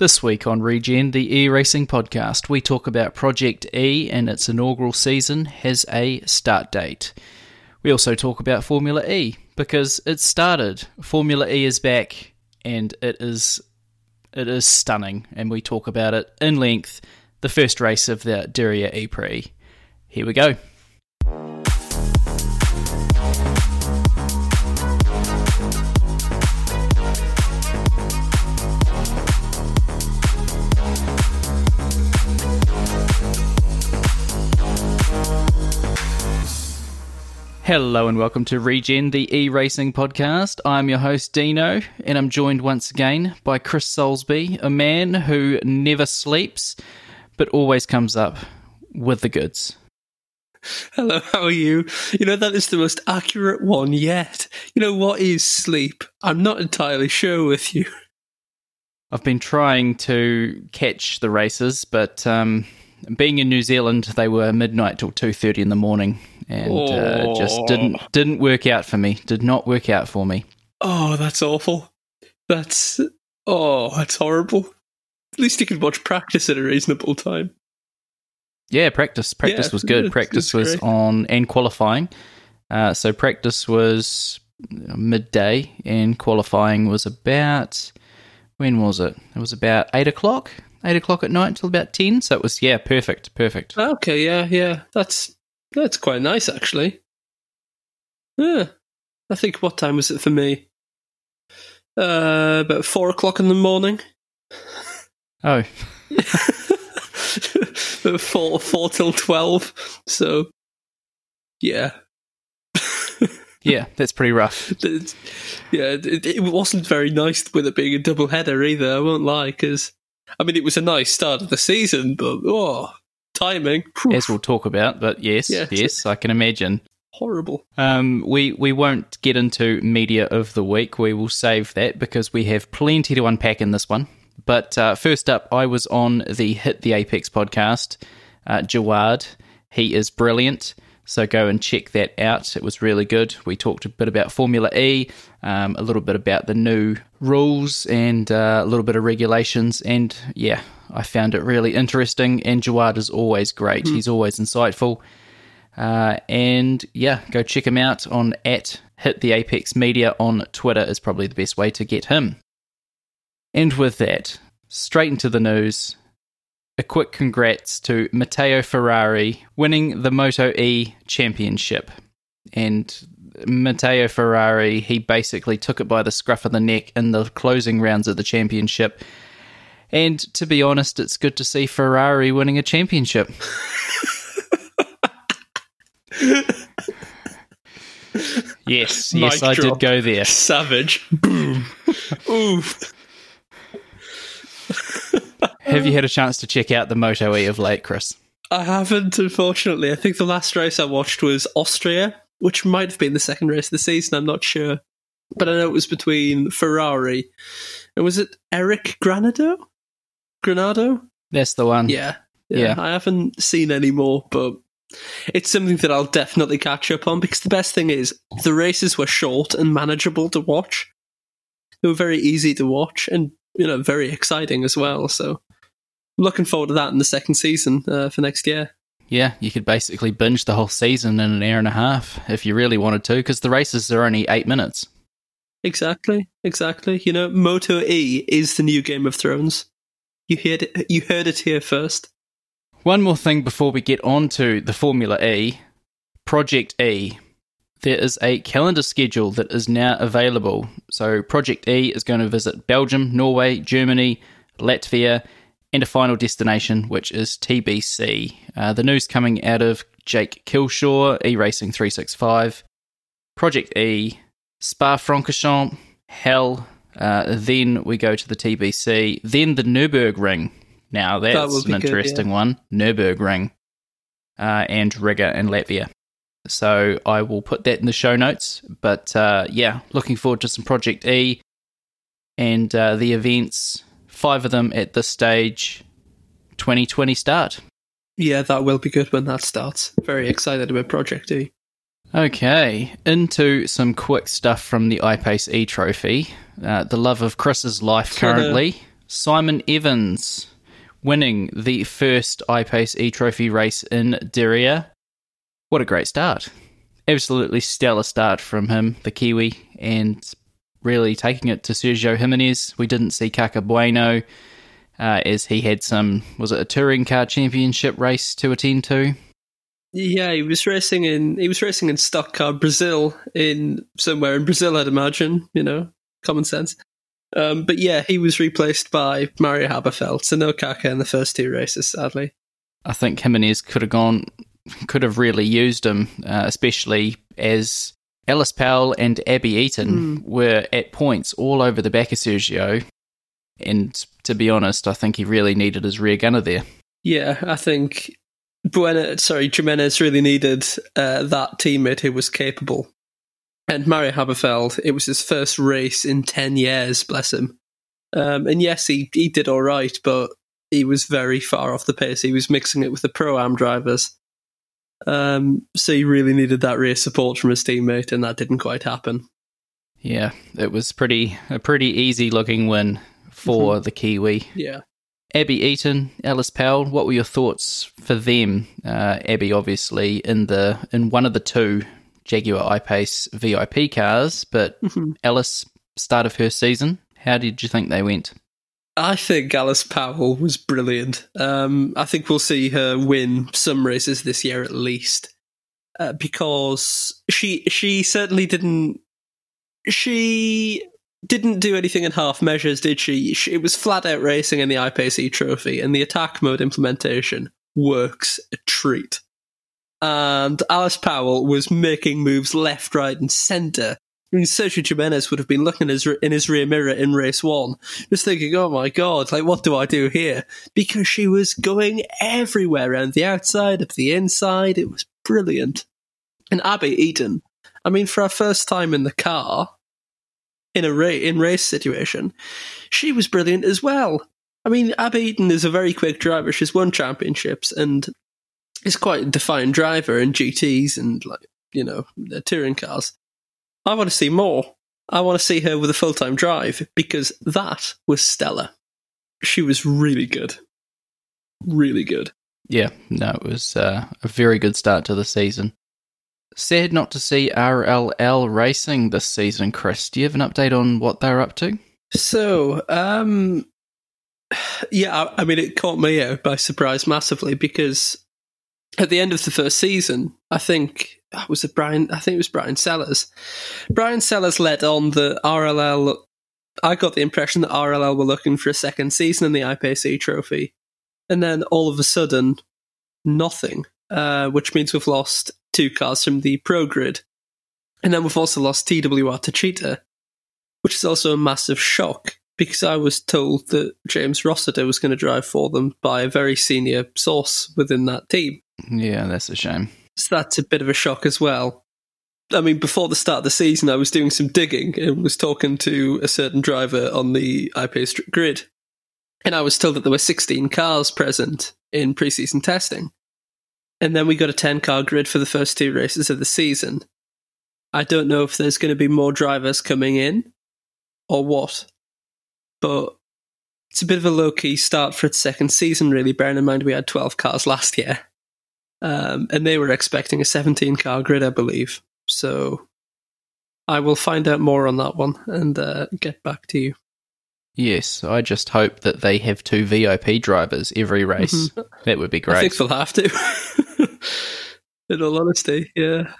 This week on Regen, the e racing podcast, we talk about Project E and its inaugural season has a start date. We also talk about Formula E because it started. Formula E is back and it is it is stunning and we talk about it in length. The first race of the Diriyah E Prix. Here we go. Hello and welcome to Regen, the e racing podcast. I'm your host, Dino, and I'm joined once again by Chris Soulsby, a man who never sleeps but always comes up with the goods. Hello, how are you? You know, that is the most accurate one yet. You know, what is sleep? I'm not entirely sure with you. I've been trying to catch the races, but um, being in New Zealand, they were midnight till 2.30 in the morning and uh, just didn't didn't work out for me. Did not work out for me. Oh, that's awful. That's oh, that's horrible. At least you could watch practice at a reasonable time. Yeah, practice practice Yeah, was good. Practice was great. on and qualifying. Uh, so practice was midday and qualifying was about when was it? It was about eight o'clock. Eight o'clock at night till about ten. So it was yeah, perfect, perfect. Okay, yeah, yeah. That's that's quite nice actually. Yeah. I think what time was it for me? Uh about four o'clock in the morning. Oh, four four till twelve. So yeah. yeah, that's pretty rough. It's- yeah, it, it wasn't very nice with it being a double header either. I won't lie, because I mean it was a nice start of the season, but oh, timing phew, As we'll talk about, but yes, Yes. yes, I can imagine. horrible. Um, we we won't get into media of the week. We will save that because we have plenty to unpack in this one. But uh, first up, I was on the Hit the Apex podcast. Uh, Jawad, he is brilliant. So go and check that out. It was really good. We talked a bit about Formula E, um, a little bit about the new rules, and uh, a little bit of regulations. And yeah, I found it really interesting. And Jawad is always great. He's always insightful. Uh, and yeah, go check him out on at Hit the Apex Media on Twitter is probably the best way to get him. And with that, straight into the news. A quick congrats to Matteo Ferrari winning the Moto E championship. And Matteo Ferrari, he basically took it by the scruff of the neck in the closing rounds of the championship. And to be honest, it's good to see Ferrari winning a championship. Yes, yes, Mic I drop. did go there. Savage. Boom. Oof. Have you had a chance to check out the Moto E of late, Chris? I haven't, unfortunately. I think the last race I watched was Austria, which might have been the second race of the season. I'm not sure, but I know it was between Ferrari and was it Eric Granado? Granado? That's the one. Yeah, Yeah. I haven't seen any more, but it's something that I'll definitely catch up on because the best thing is the races were short and manageable to watch. They were very easy to watch and you know very exciting as well. So looking forward to that in the second season uh, for next year. Yeah, you could basically binge the whole season in an hour and a half if you really wanted to, because the races are only eight minutes. Exactly, exactly. You know, Moto E is the new Game of Thrones. You heard it. You heard it here first. One more thing before we get on to the Formula E Project E. There is a calendar schedule that is now available. So, Project E is going to visit Belgium, Norway, Germany, Latvia, and a final destination, which is TBC. Uh, the news coming out of Jake Kilshaw, E Racing 365, Project E, Spa Francorchamps, Hell. Uh, then we go to the TBC, then the Nürburgring. Now That that's be an good, interesting one. Nürburgring uh, and Riga in Latvia. So I will put that in the show notes. But uh, yeah, looking forward to some Project E and uh, the events. Five of them at this stage. 2020 start. Yeah, that will be good when that starts. Very excited about Project E. Okay, into some quick stuff from the iPace E Trophy. Uh, the love of Chris's life currently. Simon Evans winning the first iPace E Trophy race in Diriyah. What a great start. Absolutely stellar start from him, the Kiwi, and really taking it to Sergio Jimenez. We didn't see Cacá Bueno uh, as he had some, was it a touring car championship race to attend to? Yeah, he was racing in he was racing in stock car Brazil in somewhere in Brazil, I'd imagine. You know, common sense. Um, but yeah, he was replaced by Mario Haberfeld, so no Cacá in the first two races, sadly. I think Jimenez could have gone, could have really used him, uh, especially as Alice Powell and Abby Eaton mm. were at points all over the back of Sergio. And to be honest, I think he really needed his rear gunner there. Yeah, I think Buena, sorry, Jimenez really needed uh, that teammate who was capable. And Mario Haberfeld, it was his first race in 10 years, bless him. Um, and yes, he, he did all right, but he was very far off the pace. He was mixing it with the pro am drivers. Um, so he really needed that rear support from his teammate, and that didn't quite happen. Yeah, it was pretty a pretty easy looking win for mm-hmm. the Kiwi. Yeah. Abby Eaton, Alice Powell, what were your thoughts for them? Uh, Abby, obviously, in the in one of the two Jaguar I-Pace VIP cars, but mm-hmm. Alice, start of her season, how did you think they went? I think Alice Powell was brilliant. Um, I think we'll see her win some races this year at least, uh, because she she certainly didn't. She didn't do anything in half measures, did she? she it was flat out racing in the iPace trophy, and the attack mode implementation works a treat. And Alice Powell was making moves left, right, and centre. Sergio Jimenez would have been looking in his, in his rear mirror in race one, just thinking, oh my god, like, what do I do here? Because she was going everywhere around the outside, up the inside. It was brilliant. And Abby Eaton, I mean, for her first time in the car, in a ra- in race situation, she was brilliant as well. I mean, Abby Eaton is a very quick driver. She's won championships and is quite a defined driver in GTs and like you know touring cars. I want to see more. I want to see her with a full time drive because that was stellar. She was really good, really good. Yeah, no, it was uh, a very good start to the season. Sad not to see RLL racing this season, Chris. Do you have an update on what they're up to? So, um, yeah, I mean, it caught me out by surprise massively because at the end of the first season, I think was it Bryan? I think it was Bryan Sellers. Bryan Sellers led on the RLL. I got the impression that RLL were looking for a second season in the iPace trophy, and then all of a sudden, nothing. Uh, which means we've lost two cars from the Pro Grid. And then we've also lost TWR Techeetah, which is also a massive shock because I was told that James Rossiter was going to drive for them by a very senior source within that team. Yeah, that's a shame. So that's a bit of a shock as well. I mean, before the start of the season, I was doing some digging and was talking to a certain driver on the iPace grid. And I was told that there were 16 cars present in preseason testing. And then we got a 10 car grid for the first two races of the season. I don't know if there's going to be more drivers coming in or what, but it's a bit of a low key start for its second season, really, bearing in mind we had 12 cars last year. Um, and they were expecting a 17 car grid, I believe. So I will find out more on that one and uh, get back to you. Yes, I just hope that they have two VIP drivers every race. Mm-hmm. That would be great. I think they'll have to. in all honesty, yeah.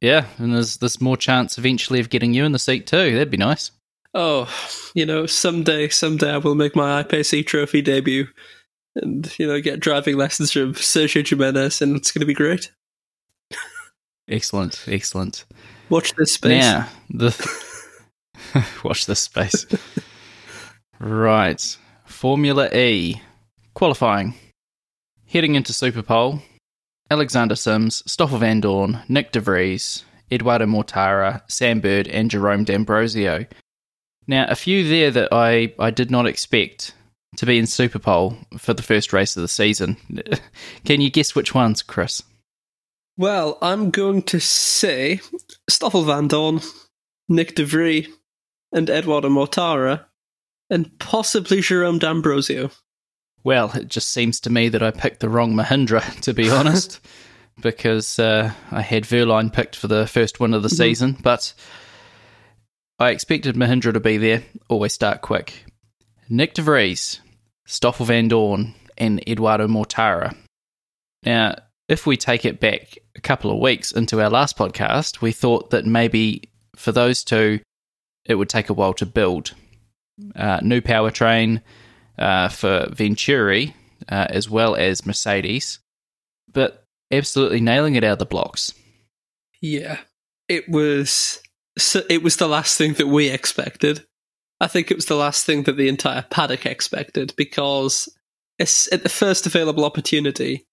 Yeah, and there's there's more chance eventually of getting you in the seat too. That'd be nice. Oh, you know, someday, someday I will make my iPace trophy debut, and you know, get driving lessons from Sergio Jimenez, and it's going to be great. excellent, excellent. Watch this space. Yeah, the th- watch this space. Right. Formula E. Qualifying. Heading into Superpole. Alexander Sims, Stoffel Vandoorne, Nyck de Vries, Eduardo Mortara, Sam Bird, and Jerome D'Ambrosio. Now, a few there that I, I did not expect to be in Super Superpole for the first race of the season. Can you guess which ones, Chris? Well, I'm going to say Stoffel Vandoorne, Nyck de Vries, and Eduardo Mortara and possibly Jerome D'Ambrosio. Well, it just seems to me that I picked the wrong Mahindra, to be honest, because uh, I had Wehrlein picked for the first win of the mm-hmm. season, but I expected Mahindra to be there. Always start quick. Nyck de Vries, Stoffel Vandoorne, and Eduardo Mortara. Now, if we take it back a couple of weeks into our last podcast, we thought that maybe for those two, it would take a while to build. Uh, new powertrain uh, for Venturi, uh, as well as Mercedes, but absolutely nailing it out of the blocks. Yeah, it was. It was the last thing that we expected. I think it was the last thing that the entire paddock expected because at the first available opportunity,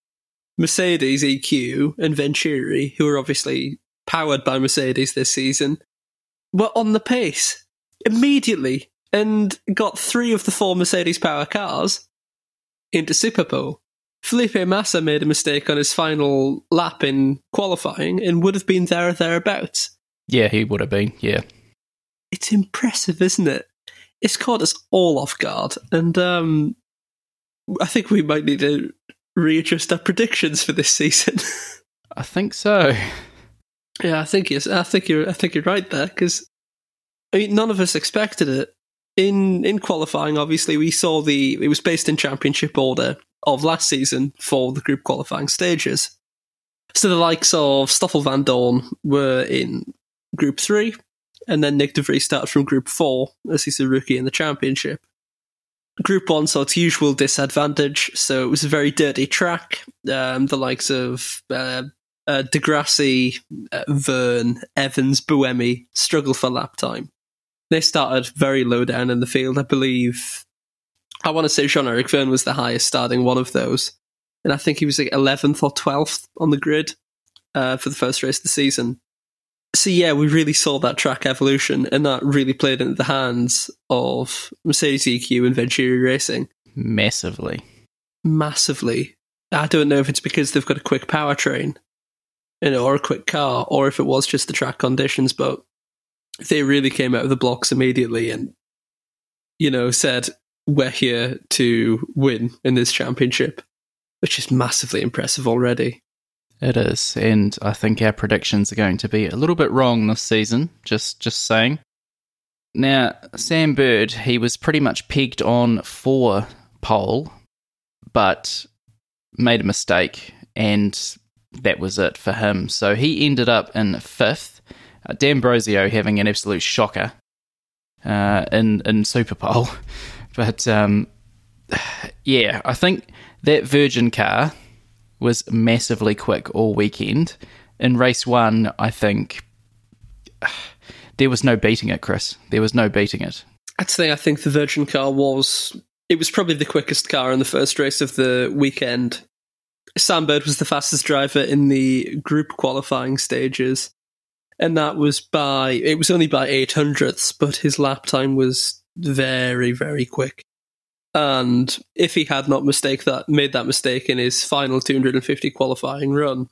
Mercedes EQ and Venturi, who are obviously powered by Mercedes this season, were on the pace immediately and got three of the four Mercedes power cars into Superpole. Felipe Massa made a mistake on his final lap in qualifying and would have been there or thereabouts. Yeah, he would have been, yeah. It's impressive, isn't it? It's caught us all off guard, and um, I think we might need to readjust our predictions for this season. I think so. Yeah, I think yes. I think you're. I think you're right there because I mean, none of us expected it in in qualifying. Obviously, we saw the it was based in championship order of last season for the group qualifying stages. So the likes of Stoffel Vandoorne were in Group Three, and then Nyck de Vries started from Group Four as he's a rookie in the championship. Group One saw its usual disadvantage, so it was a very dirty track. Um, the likes of uh, uh, di Grassi, uh, Vergne, Evans, Buemi struggle for lap time they started very low down in the field. I believe I want to say Jean Eric Vergne was the highest starting one of those. And I think he was like 11th or 12th on the grid uh, for the first race of the season. So, yeah, we really saw that track evolution, and that really played into the hands of Mercedes EQ and Venturi Racing. Massively. Massively. I don't know if it's because they've got a quick powertrain you know, or a quick car, or if it was just the track conditions, but they really came out of the blocks immediately and, you know, said, we're here to win in this championship, which is massively impressive already. It is, and I think our predictions are going to be a little bit wrong this season. Just, just saying. Now, Sam Bird, he was pretty much pegged on for pole, but made a mistake, and that was it for him. So he ended up in fifth, uh, D'Ambrosio having an absolute shocker uh, in in Super Pole, but um, yeah, I think that Virgin car was massively quick all weekend. In race one, I think there was no beating it, Chris. There was no beating it. I'd say I think the Virgin car was it was probably the quickest car in the first race of the weekend. Sam Bird was the fastest driver in the group qualifying stages and that was by it was only by eight hundredths, but his lap time was very very quick. And if he had not mistake that made that mistake in his final 250 qualifying run,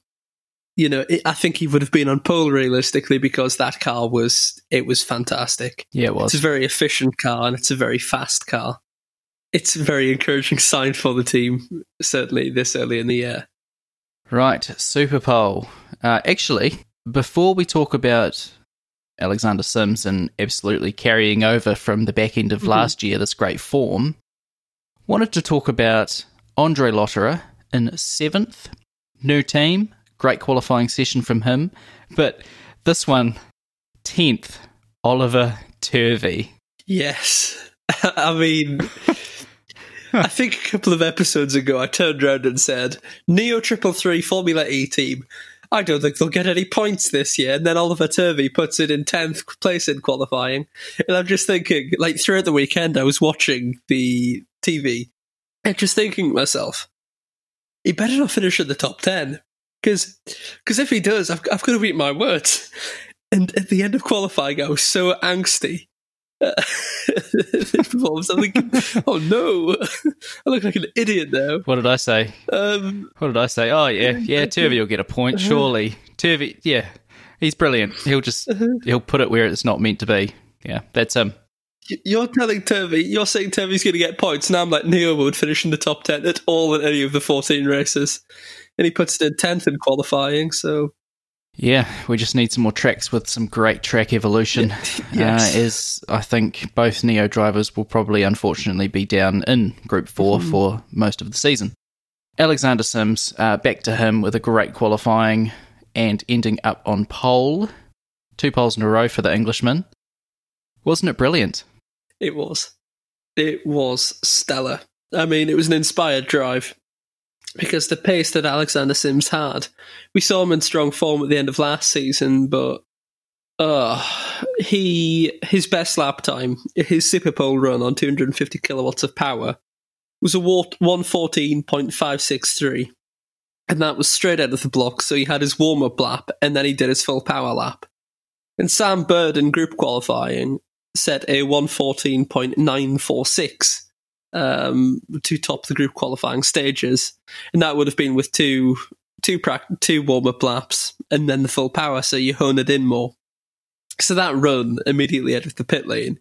you know, it, I think he would have been on pole realistically because that car was it was fantastic. Yeah, it was. It's a very efficient car and it's a very fast car. It's a very encouraging sign for the team, certainly this early in the year. Right, Super Pole. Uh, actually, before we talk about Alexander Sims and absolutely carrying over from the back end of mm-hmm. last year this great form, wanted to talk about Andre Lotterer in seventh, new team, great qualifying session from him, but this one, 10th, Oliver Turvey. Yes. I mean, I think a couple of episodes ago I turned around and said, NIO Triple Three Formula E team I don't think they'll get any points this year. And then Oliver Turvey puts it in 10th place in qualifying. And I'm just thinking, like, throughout the weekend, I was watching the TV and just thinking to myself, he better not finish in the top 10. Because if he does, I've, I've got to eat my words. And at the end of qualifying, I was so angsty performance. I'm thinking, oh no, I look like an idiot now. What did I say? Um, what did I say? Oh yeah, yeah. Turvey will get a point, uh-huh. surely. Turvey, yeah, he's brilliant. He'll just uh-huh. he'll put it where it's not meant to be. Yeah, that's him. You're telling Turvey, you're saying Turvey's going to get points. Now I'm like NIO would finish in the top 10 at all in any of the 14 races. And he puts it in 10th in qualifying, so. Yeah, we just need some more tracks with some great track evolution. Yes. Uh, as I think both NIO drivers will probably unfortunately be down in Group 4 for most of the season. Alexander Sims, uh, back to him with a great qualifying and ending up on pole. Two poles in a row for the Englishman. Wasn't it brilliant? It was. It was stellar. I mean, it was an inspired drive because the pace that Alexander Sims had, we saw him in strong form at the end of last season, but uh, he his best lap time, his super pole run on 250 kilowatts of power, was a 114.563. And that was straight out of the block. So he had his warm up lap and then he did his full power lap. And Sam Bird in group qualifying set a 114.946 um, to top the group qualifying stages. And that would have been with two two pra- two warm up laps and then the full power, so you hone it in more. So that run immediately out of the pit lane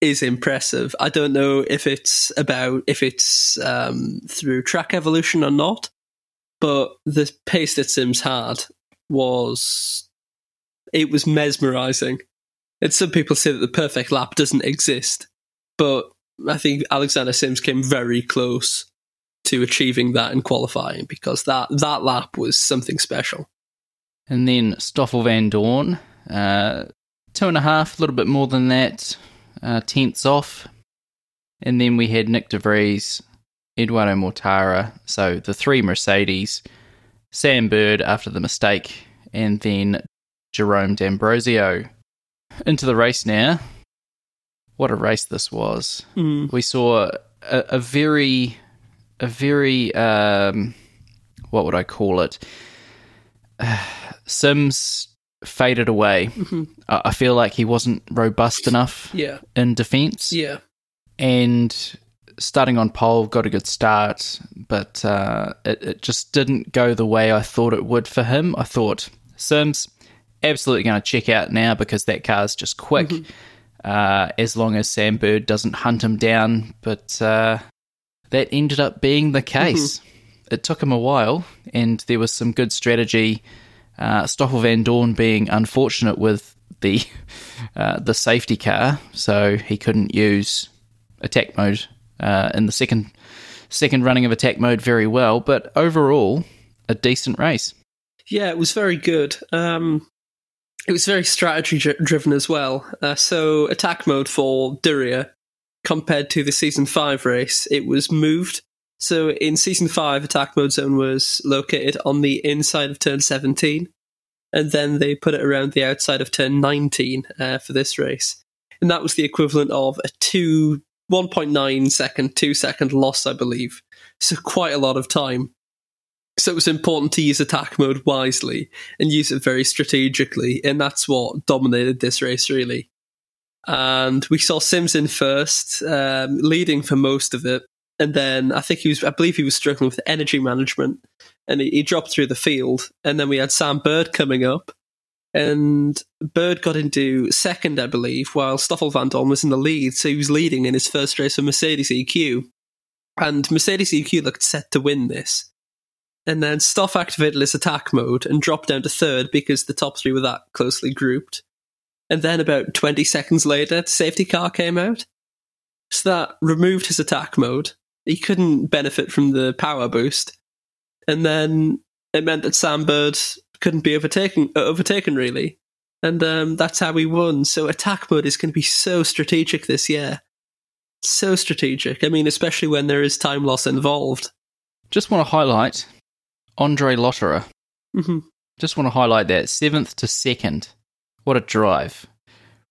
is impressive. I don't know if it's about if it's um, through track evolution or not, but the pace that Sims had was it was mesmerizing. And some people say that the perfect lap doesn't exist, but I think Alexander Sims came very close to achieving that in qualifying because that that lap was something special. And then Stoffel Vandoorne, uh, two and a half, a little bit more than that, uh, tenths off. And then we had Nyck De Vries, Eduardo Mortara, so the three Mercedes, Sam Bird after the mistake, and then Jerome D'Ambrosio. Into the race now. What a race this was. Mm. We saw a, a very, a very, um, what would I call it? Sims faded away. Mhm. I I feel like he wasn't robust enough Yeah, in defence. yeah, And starting on pole, got a good start, but uh, it, it just didn't go the way I thought it would for him. I thought Sims absolutely going to check out now because that car's just quick. Uh, as long as Sam Bird doesn't hunt him down, but uh, that ended up being the case. It took him a while, and there was some good strategy. Uh, Stoffel Vandoorne being unfortunate with the uh, the safety car, so he couldn't use attack mode uh, in the second second running of attack mode very well. But overall, a decent race. yeah. It was very good. Um, it was very strategy driven as well. Uh, so attack mode for Diriyah compared to the season five race, it was moved. So in season five, attack mode zone was located on the inside of turn seventeen, and then they put it around the outside of turn nineteen uh, for this race, and that was the equivalent of a two. 1.9 second, 2 second loss, I believe. So, quite a lot of time. So it was important to use attack mode wisely and use it very strategically, and that's what dominated this race really. And we saw Sims in first, um, leading for most of it, and then I think he was, I believe he was struggling with energy management, and he, he dropped through the field. And then we had Sam Bird coming up, and Bird got into second, I believe, while Stoffel Vandoorne was in the lead. So he was leading in his first race for Mercedes EQ, and Mercedes EQ looked set to win this. And then Stoff activated his attack mode and dropped down to third because the top three were that closely grouped. And then about 20 seconds later, the safety car came out. So that removed his attack mode. He couldn't benefit from the power boost. And then it meant that Sam Bird couldn't be overtaken, uh, overtaken really. And um, that's how we won. So attack mode is going to be so strategic this year. So strategic. I mean, especially when there is time loss involved. Just want to highlight Andre Lotterer. hmm Just want to highlight that seventh to second. What a drive!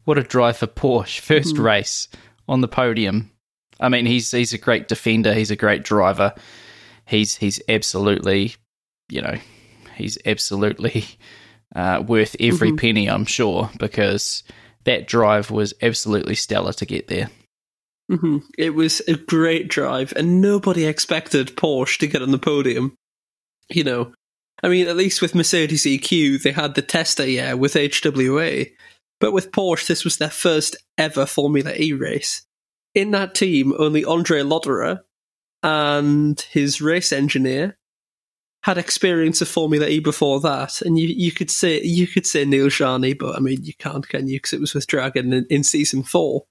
What a drive for Porsche. 1st Mhm. race on the podium. I mean, he's he's a great defender. He's a great driver. He's he's absolutely, you know, he's absolutely uh, worth every Mhm. penny. I'm sure because that drive was absolutely stellar to get there. hmm It was a great drive, and nobody expected Porsche to get on the podium. You know, I mean, at least with Mercedes EQ, they had the tester year with HWA, But with Porsche, this was their first ever Formula E race. In that team, only Andre Lotterer and his race engineer had experience of Formula E before that, and you, you could say you could say Neel Jani, but I mean you can't, can you? Because it was with Dragon in, in season four,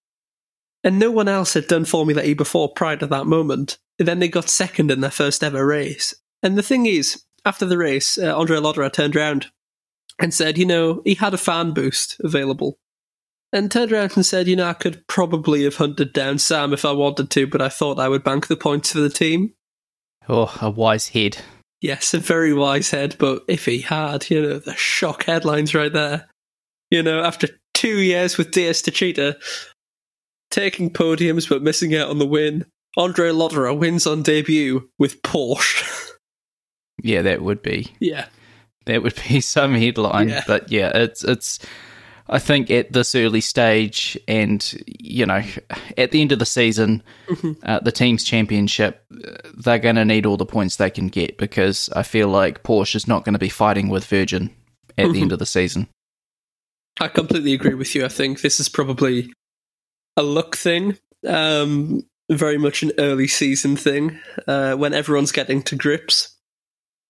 and no one else had done Formula E before prior to that moment. And then they got second in their first ever race. And the thing is, after the race, uh, Andre Lotterer turned around and said, you know, he had a fan boost available. And turned around and said, you know, I could probably have hunted down Sam if I wanted to, but I thought I would bank the points for the team. Oh, a wise head. Yes, a very wise head, but if he had, you know, the shock headlines right there. You know, after two years with DS Techeetah, taking podiums but missing out on the win, Andre Lotterer wins on debut with Porsche. Yeah, that would be. Yeah. That would be some headline. Yeah. But yeah, it's it's I think at this early stage and you know, at the end of the season, Mm-hmm. uh, the team's championship, they're going to need all the points they can get because I feel like Porsche is not going to be fighting with Virgin at Mm-hmm. the end of the season. I completely agree with you. I think this is probably a luck thing, um, very much an early season thing, uh, when everyone's getting to grips.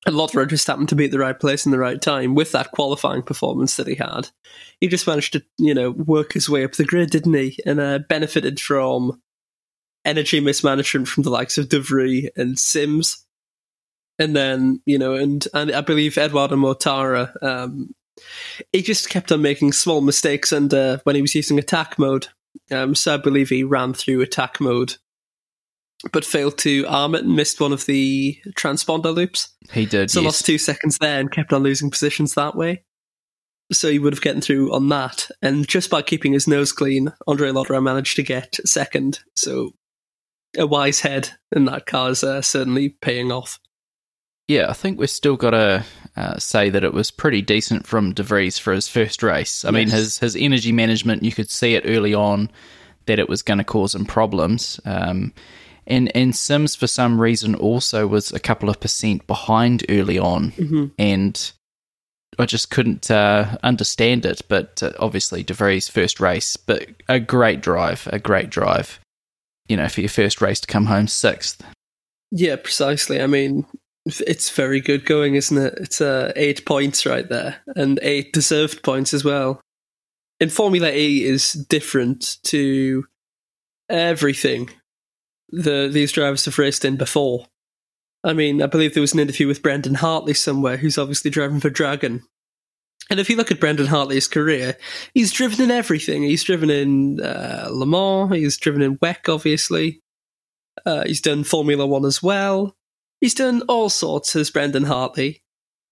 And Lotterer just happened to be at the right place in the right time with that qualifying performance that he had. He just managed to, you know, work his way up the grid, didn't he? And uh, benefited from energy mismanagement from the likes of De Vries and Sims. And then, you know, and, and I believe Eduardo Mortara um, he just kept on making small mistakes and uh, when he was using attack mode. Um, so I believe he ran through attack mode, but failed to arm it and missed one of the transponder loops. He did. So yes. lost two seconds there and kept on losing positions that way. So he would have gotten through on that. And just by keeping his nose clean, Andre Lotterer managed to get second. So a wise head in that car is uh, certainly paying off. Yeah, I think we've still got to uh, say that it was pretty decent from De Vries for his first race. I mean, his his energy management, you could see it early on that it was going to cause him problems. Um, and and Sims for some reason also was a couple of percent behind early on, and I just couldn't uh, understand it. But uh, obviously, De Vries' first race, but a great drive, a great drive. You know, for your first race to come home sixth, Yeah, precisely. I mean, it's very good going, isn't it? It's uh, eight points right there, and eight deserved points as well. In Formula E is different to everything the these drivers have raced in before. I mean, I believe there was an interview with Brendan Hartley somewhere, who's obviously driving for Dragon. And if you look at Brendan Hartley's career, he's driven in everything. He's driven in uh, Le Mans, he's driven in WEC, obviously. Uh, he's done Formula One as well. He's done all sorts as Brendan Hartley.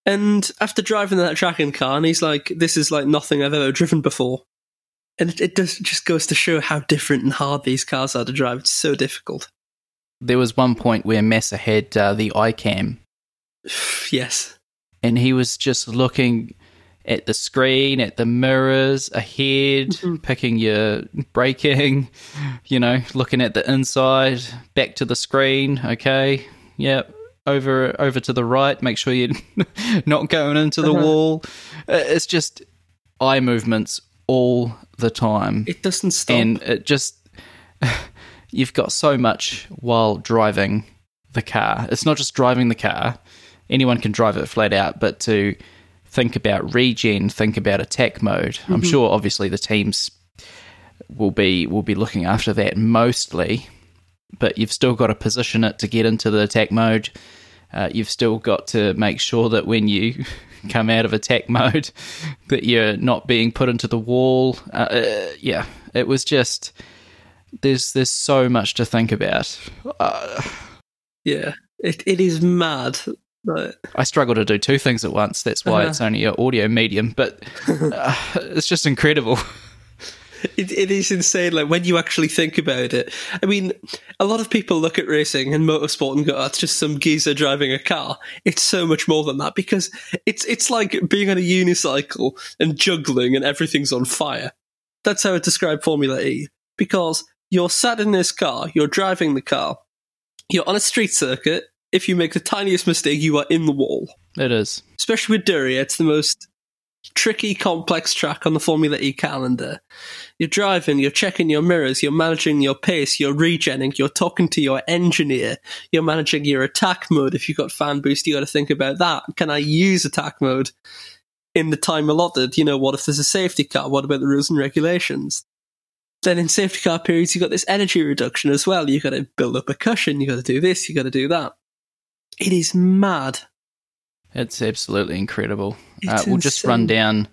And after driving that Dragon car, and he's like, this is like nothing I've ever driven before. And it, it does, just goes to show how different and hard these cars are to drive. It's so difficult. there was one point where Massa had uh, the iCam yes. and he was just looking at the screen, at the mirrors, ahead, Mm-hmm. picking your braking, you know, looking at the inside, back to the screen. Okay, yep, over over to the right. Make sure you're not going into the Uh-huh. wall. Uh, It's just eye movements all the time It doesn't stop. and it just you've got so much while driving the car. It's not just driving the car; anyone can drive it flat out, but to think about regen, think about attack mode. I'm sure, obviously, the teams will be will be looking after that mostly, but you've still got to position it to get into the attack mode. Uh, you've still got to make sure that when you come out of attack mode, that you're not being put into the wall. Uh, uh, yeah, it was just there's there's so much to think about. Uh, yeah. It, it is mad. But I struggle to do two things at once. That's why Uh-huh. it's only an audio medium, but uh, it's just incredible. It, it is insane. Like when you actually think about it, I mean, a lot of people look at racing and motorsport and go, "Oh, "It's just some geezer driving a car." It's so much more than that because it's it's like being on a unicycle and juggling and everything's on fire. That's how I describe Formula E. Because you're sat in this car, you're driving the car, you're on a street circuit. If you make the tiniest mistake, you are in the wall. It is. Especially with Diriyah, it's the most tricky, complex track on the Formula E calendar. You're driving, you're checking your mirrors, you're managing your pace, you're regenning, you're talking to your engineer, you're managing your attack mode. If you've got fan boost, you got to think about that. Can I use attack mode in the time allotted? You know, what if there's a safety car? What about the rules and regulations? Then in safety car periods, you've got this energy reduction as well. You've got to build up a cushion, you've got to do this, you've got to do that. It is mad. It's absolutely incredible. Uh, we'll just run down.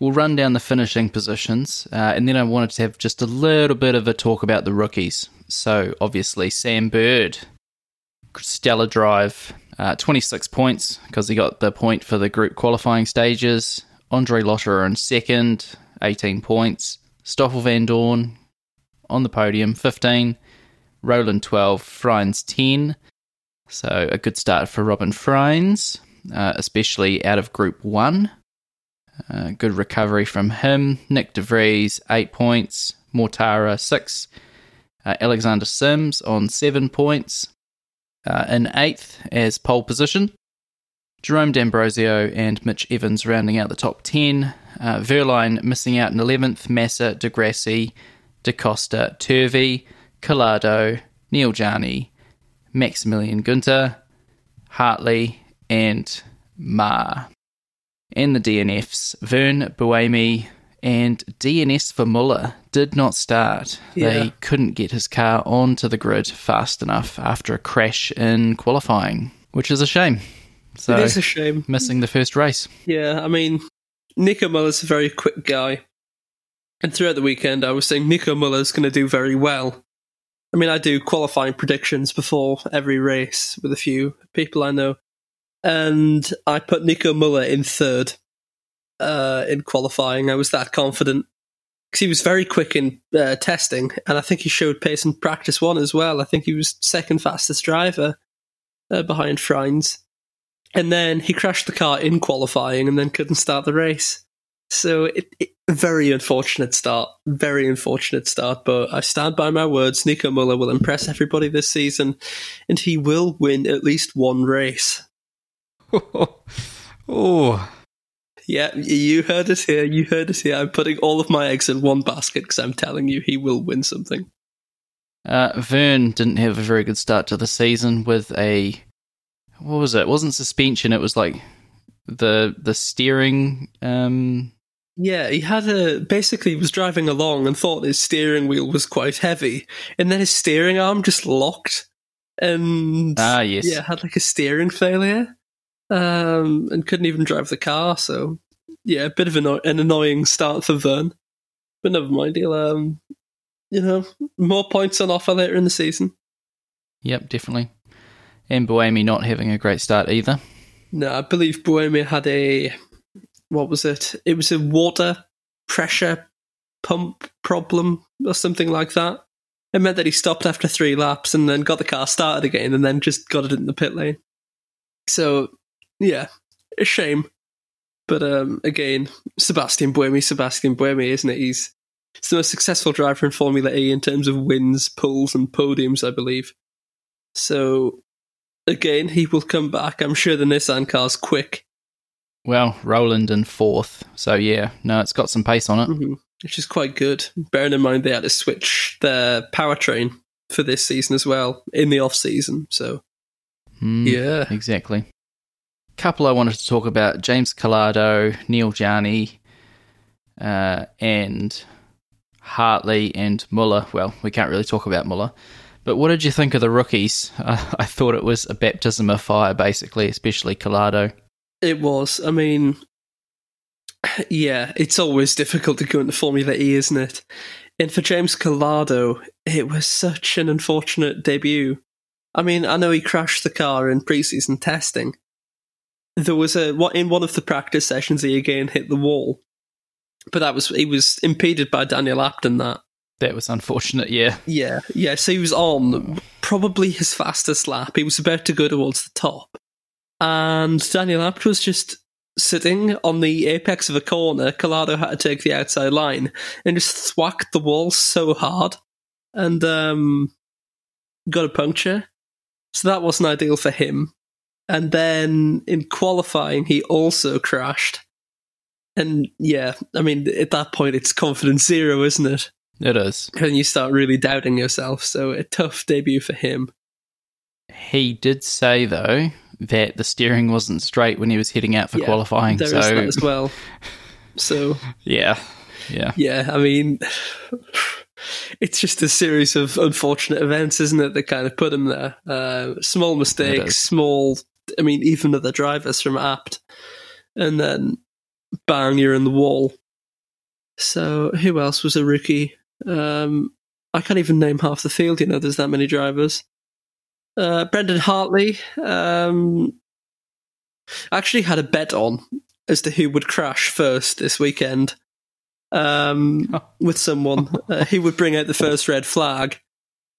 We'll run down the finishing positions, uh, and then I wanted to have just a little bit of a talk about the rookies. So obviously Sam Bird, stellar drive, uh, twenty six points because he got the point for the group qualifying stages. Andre Lotterer in second, eighteen points. Stoffel Vandoorne on the podium, fifteen. Rowland twelve, Frijns ten. So a good start for Robin Frijns, uh, especially out of Group One. Uh, good recovery from him. Nyck DeVries, eight points. Mortara, six. Uh, Alexander Sims on seven points. Uh, in eighth as pole position. Jerome D'Ambrosio and Mitch Evans rounding out the top 10. Uh, Wehrlein missing out in 11th. Massa, Di Grassi, DaCosta, Turvey, Calado, Neel Jani, Maximilian Günther, Hartley, and Ma. And the DNFs, Vergne Buemi and DNS for Muller did not start. Yeah. They couldn't get his car onto the grid fast enough after a crash in qualifying, which is a shame. So, it is a shame. missing the first race. Yeah, I mean, Nico Muller's a very quick guy. And throughout the weekend, I was saying Nico Muller's going to do very well. I mean, I do qualifying predictions before every race with a few people I know. And I put Nico Muller in third uh, in qualifying. I was that confident. Because he was very quick in uh, testing, and I think he showed pace in practice one as well. I think he was second fastest driver uh, behind Frijns and then he crashed the car in qualifying and then couldn't start the race. So it, it very unfortunate start, very unfortunate start. But I stand by my words. Nico Muller will impress everybody this season, and he will win at least one race. oh, Yeah, you heard it here. You heard it here. I'm putting all of my eggs in one basket because I'm telling you he will win something. Uh, Vergne didn't have a very good start to the season with a what was it? It wasn't suspension. It was like the the steering. Um, Yeah, he had a basically he was driving along and thought his steering wheel was quite heavy, and then his steering arm just locked, and ah, yes. yeah, had like a steering failure, um, and couldn't even drive the car. So yeah, a bit of an, an annoying start for Vergne, but never mind. He'll um, you know, more points on offer later in the season. Yep, definitely. And Buemi not having a great start either. No, I believe Buemi had a what was it? It was a water pressure pump problem or something like that. It meant that he stopped after three laps and then got the car started again and then just got it in the pit lane. So yeah, a shame. But um, again, Sebastian Buemi, Sebastian Buemi, isn't it? He's, he's the most successful driver in Formula E in terms of wins, poles, and podiums, I believe. So again, he will come back. I'm sure the Nissan car's quick, Well, Rowland in fourth. So yeah, no, it's got some pace on it. hmm which is quite good. Bearing in mind they had to switch their powertrain for this season as well in the off season. So Mm, yeah, exactly. Couple I wanted to talk about: James Calado, Neel Jani, uh, and Hartley and Muller. Well, we can't really talk about Muller. But what did you think of the rookies? Uh, I thought it was a baptism of fire, basically, especially Calado. it was. I mean, yeah, it's always difficult to go into Formula E, isn't it? And for James Calado, it was such an unfortunate debut. I mean, I know he crashed the car in preseason testing. There was a what in one of the practice sessions he again hit the wall, but that was he was impeded by Daniel Apton. That That was unfortunate, yeah. yeah, yeah. So he was on probably his fastest lap. He was about to go towards the top, and Daniel Abt was just sitting on the apex of a corner. Calado had to take the outside line and just thwacked the wall so hard, and um, got a puncture. So that wasn't ideal for him. And then in qualifying, he also crashed. And yeah, I mean, at that point, it's confidence zero, isn't it? It is. And you start really doubting yourself. So a tough debut for him. He did say though that the steering wasn't straight when he was heading out for Yeah, qualifying. There so is that as well. So yeah, yeah, yeah, I mean, it's just a series of unfortunate events, isn't it, that kind of put him there? Uh, small mistakes, small. I mean, even other drivers from Abt, and then bang, you're in the wall. So who else was a rookie? Um, I can't even name half the field. You know, there's that many drivers. Uh, Brendan Hartley. Um, actually had a bet on as to who would crash first this weekend um, Oh. with someone. Uh, who would bring out the first red flag?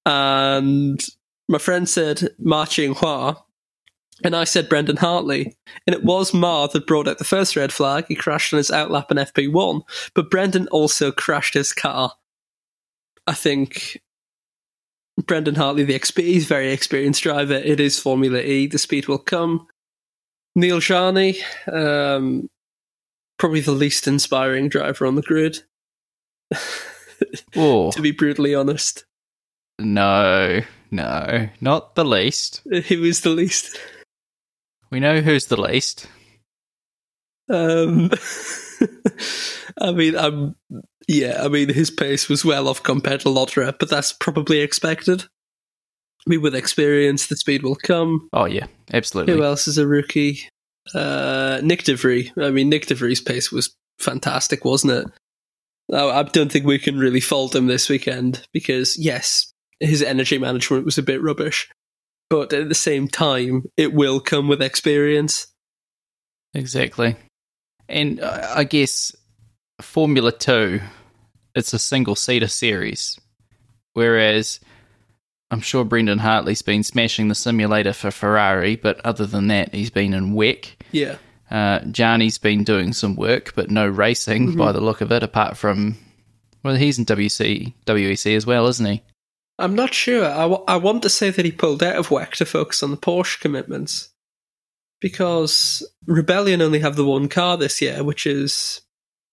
And my friend said Ma Qinghua, and I said Brendan Hartley. And it was Ma that brought out the first red flag. He crashed on his outlap in FP1, but Brendan also crashed his car. I think Brendan Hartley, the exp- he's a very experienced driver. It is Formula E. The speed will come. Neel Jani, um, probably the least inspiring driver on the grid. To be brutally honest, no, no, not the least. he was the least. We know who's the least. Um, I mean, I'm yeah. I mean, his pace was well off compared to Lotterer, but that's probably expected. I mean, with experience, the speed will come. Oh yeah, absolutely. Who else is a rookie? Uh, Nyck DeVries. I mean, Nyck DeVries's pace was fantastic, wasn't it? I I don't think we can really fault him this weekend because, yes, his energy management was a bit rubbish, but at the same time, it will come with experience. Exactly. And uh, I guess Formula 2, it's a single seater series. Whereas I'm sure Brendan Hartley's been smashing the simulator for Ferrari, but other than that, he's been in WEC. Yeah. Uh, Jani's been doing some work, but no racing by the look of it, apart from, well, he's in WC, WEC as well, isn't he? I'm not sure. I, w- I want to say that he pulled out of WEC to focus on the Porsche commitments because Rebellion only have the one car this year, which is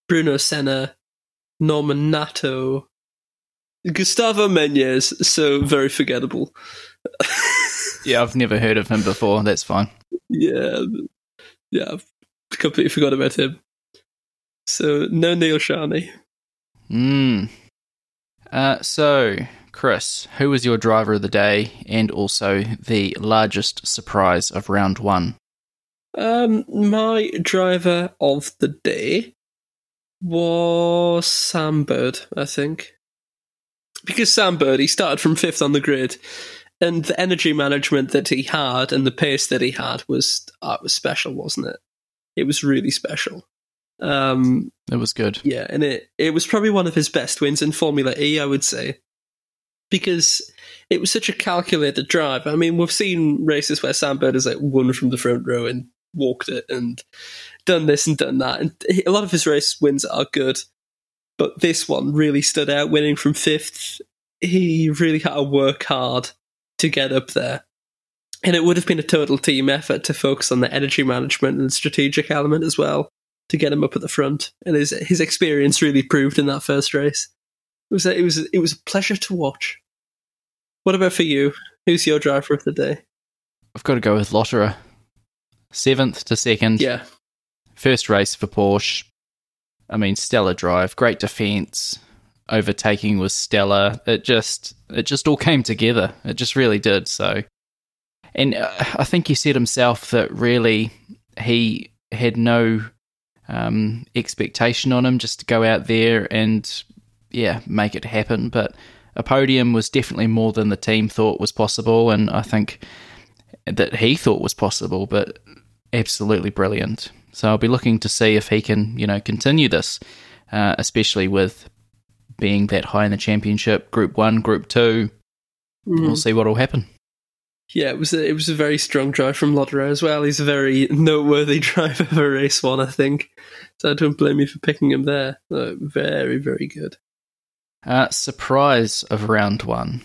Bruno Senna, Norman Nato, Gustavo Menezes. So very forgettable. Yeah, I've never heard of him before. That's fine. yeah, yeah, I've completely forgot about him. So no Neel Jani. Mm. Uh, so, Chris, who was your driver of the day and also the largest surprise of round one? Um, my driver of the day was Sam Bird, I think. Because Sam Bird, he started from fifth on the grid, and the energy management that he had and the pace that he had was uh, was special, wasn't it? It was really special. Um, It was good. yeah, and it it was probably one of his best wins in Formula E, I would say, because it was such a calculated drive. I mean, we've seen races where Sam Bird has like won from the front row and walked it and done this and done that, and a lot of his race wins are good, but this one really stood out, winning from fifth. He really had to work hard to get up there. And it would have been a total team effort to focus on the energy management and strategic element as well to get him up at the front. And his his experience really proved in that first race. It was a, it was it was a pleasure to watch. What about for you? Who's your driver of the day? I've got to go with Lotterer. Seventh to second. Yeah, First race for Porsche. I mean, stellar drive, great defense. Overtaking was stellar. It just, it just all came together. It just really did. So, and uh, I think he said himself that really he had no um, expectation on him just to go out there and yeah make it happen. But a podium was definitely more than the team thought was possible, and I think that he thought was possible. But absolutely brilliant. So I'll be looking to see if he can, you know, continue this, uh, especially with being that high in the championship, Group One, Group 2 we We'll see what will happen. yeah. It was a, it was a very strong drive from Lotterer as well. He's a very noteworthy driver for race one, I think. So I don't blame you for picking him there. Very very good. Uh, surprise of round one.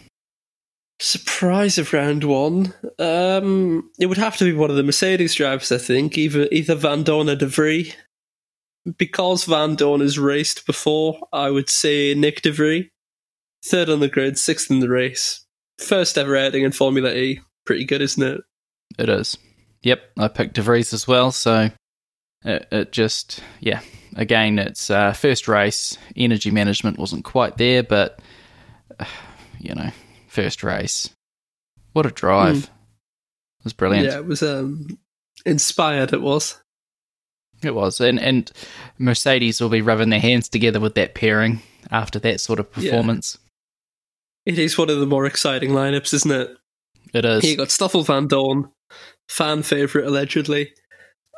Surprise of round one. Um, it would have to be one of the Mercedes drivers, I think. Either either Vandoorne or De Vries. because Vandoorne has raced before, I would say Nyck de Vries. Third on the grid, sixth in the race. First ever outing in Formula E. Pretty good, isn't it? It is. Yep, I picked De Vries as well, so it, it just, yeah. Again, it's uh, first race. Energy management wasn't quite there, but, uh, you know, first race. What a drive. Mm. It was brilliant. Yeah, it was um, inspired, it was. It was. And, and Mercedes will be rubbing their hands together with that pairing after that sort of performance. Yeah. It is one of the more exciting lineups, isn't it? It is. You got Stoffel Vandoorne, fan favorite allegedly,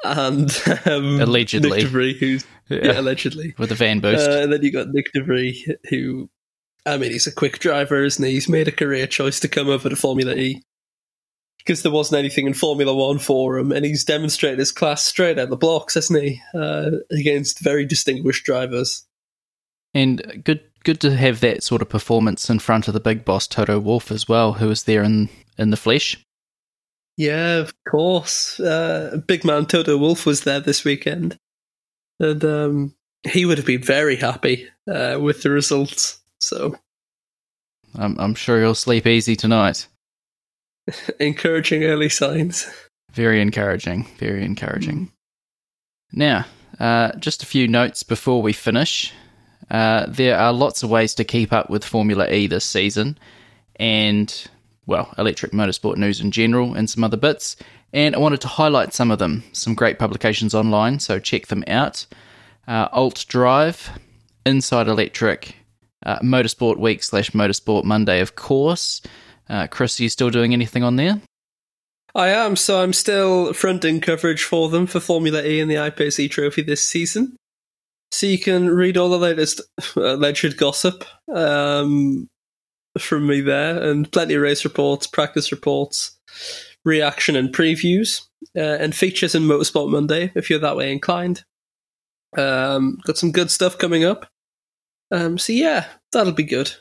and um, allegedly Nyck de Vries, who's yeah. yeah, allegedly with the van boost, uh, and then you got Nyck de Vries, who, I mean, he's a quick driver, isn't he? He's made a career choice to come over to Formula E because there wasn't anything in Formula One for him, and he's demonstrated his class straight out the blocks, hasn't he? Uh, against very distinguished drivers. And good, good to have that sort of performance in front of the big boss Toto Wolff as well, who was there in in the flesh. Yeah, of course. Uh, big man Toto Wolff was there this weekend, and um, he would have been very happy uh, with the results. So, I'm, I'm sure he'll sleep easy tonight. encouraging early signs. Very encouraging. Very encouraging. Mm. Now, uh, just a few notes before we finish. Uh, there are lots of ways to keep up with Formula E this season, and well, electric motorsport news in general, and some other bits. And I wanted to highlight some of them. Some great publications online, so check them out. Uh, Alt Drive, Inside Electric, uh, Motorsport Week slash Motorsport Monday, of course. Uh, Chris, are you still doing anything on there? I am, so I'm still fronting coverage for them for Formula E and the iPace Trophy this season. So you can read all the latest alleged gossip um, from me there, and plenty of race reports, practice reports, reaction and previews, uh, and features in Motorsport Monday if you're that way inclined. Um, got some good stuff coming up. Um, so yeah, that'll be good.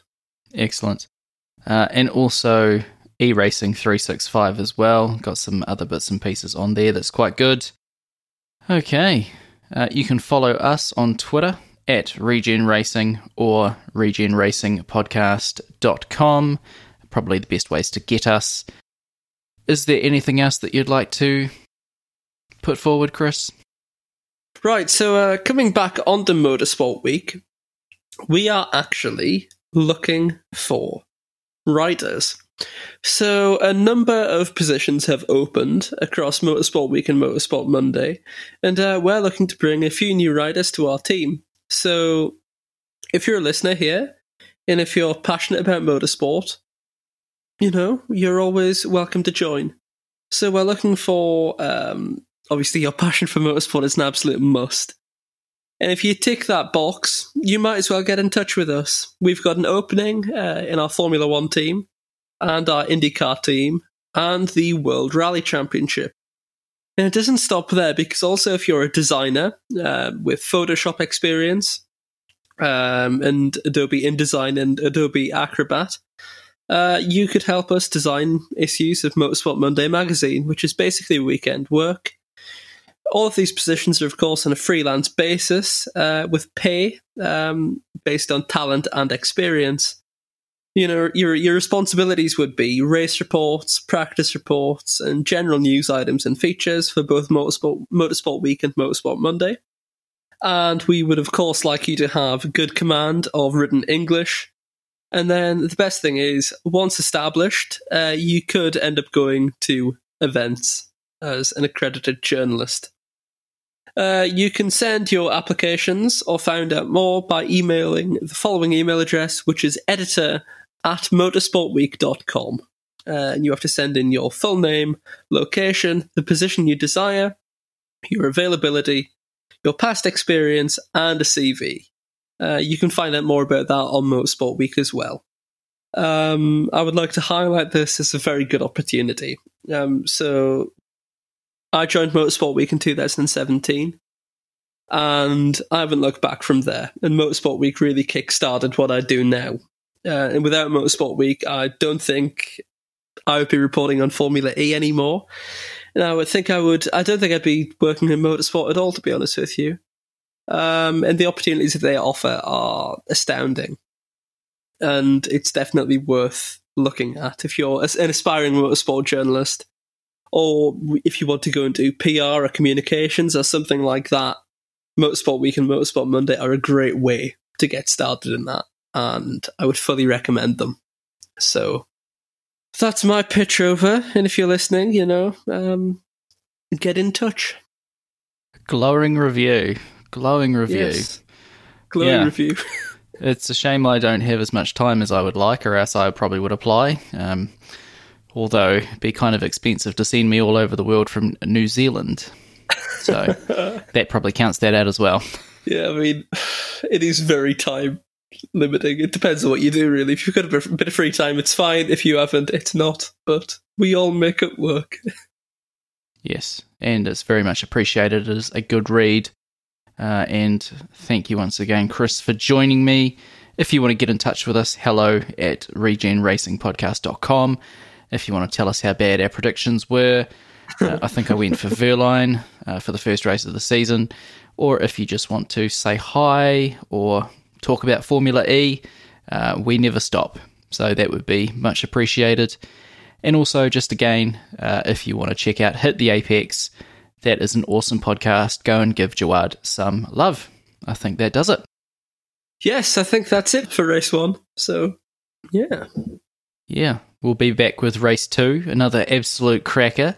Excellent. Uh, and also eRacing 365 as well. Got some other bits and pieces on there that's quite good. Okay. Uh, you can follow us on Twitter at Regen Racing or regenracingpodcast.com. Probably the best ways to get us. Is there anything else that you'd like to put forward, Chris? Right, so uh, coming back on the Motorsport Week, we are actually looking for riders. So, a number of positions have opened across Motorsport Week and Motorsport Monday, and uh, we're looking to bring a few new riders to our team. So, if you're a listener here, and if you're passionate about motorsport, you know, you're always welcome to join. So, we're looking for, um, obviously, your passion for motorsport is an absolute must. And if you tick that box, you might as well get in touch with us. We've got an opening uh, in our Formula One team and our IndyCar team and the World Rally Championship. And it doesn't stop there because also if you're a designer uh, with Photoshop experience um, and Adobe InDesign and Adobe Acrobat, uh, you could help us design issues of Motorsport Monday magazine, which is basically weekend work. All of these positions are, of course, on a freelance basis uh, with pay um, based on talent and experience you know your your responsibilities would be race reports, practice reports, and general news items and features for both Motorsport Motorsport Week and Motorsport Monday. And we would of course like you to have good command of written English. And then the best thing is, once established, uh, you could end up going to events as an accredited journalist. Uh, you can send your applications or find out more by emailing the following email address, which is editor at motorsportweek.com. Uh, and you have to send in your full name, location, the position you desire, your availability, your past experience, and a CV. Uh, you can find out more about that on Motorsport Week as well. Um, I would like to highlight this as a very good opportunity. Um, so, I joined Motorsport Week in 2017, and I haven't looked back from there. And Motorsport Week really kick-started what I do now. Uh, and without Motorsport Week, I don't think I would be reporting on Formula E anymore. And I would think I would. I don't think I'd be working in motorsport at all, to be honest with you. um, and the opportunities that they offer are astounding. And it's definitely worth looking at if you're an aspiring motorsport journalist, or if you want to go and do PR or communications or something like that. Motorsport Week and Motorsport Monday are a great way to get started in that, and I would fully recommend them. So that's my pitch over, and if you're listening, you know, um, get in touch. Glowing review. Glowing review. Yes. Glowing yeah. review. it's a shame I don't have as much time as I would like, or else I probably would apply. Um, although it'd be kind of expensive to send me all over the world from New Zealand. So that probably counts that out as well. Yeah, I mean, it is very time limiting. It depends on what you do, really. If you've got a bit of free time, it's fine. If you haven't, it's not. But we all make it work. yes, and it's very much appreciated It is a good read. Uh, and thank you once again, Chris, for joining me. If you want to get in touch with us, hello at regenracingpodcast.com. If you want to tell us how bad our predictions were, uh, I think I went for Wehrlein uh, for the first race of the season. Or if you just want to say hi or talk about Formula E, uh, we never stop. So that would be much appreciated. And also, just again, uh, if you want to check out Hit the Apex, that is an awesome podcast. Go and give Jawad some love. I think that does it. Yes, I think that's it for race one. So, yeah. Yeah, we'll be back with race two, another absolute cracker.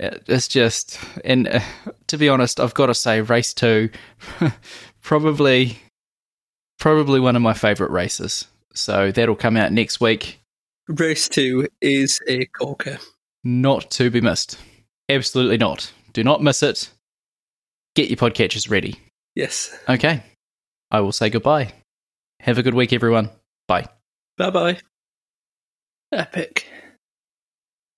Uh, it's just, and uh, to be honest, I've got to say, race two, probably, probably one of my favorite races. So that'll come out next week. Race two is a corker. Not to be missed. Absolutely not. Do not miss it. Get your podcatchers ready. Yes. Okay. I will say goodbye. Have a good week, everyone. Bye. Bye bye. Epic.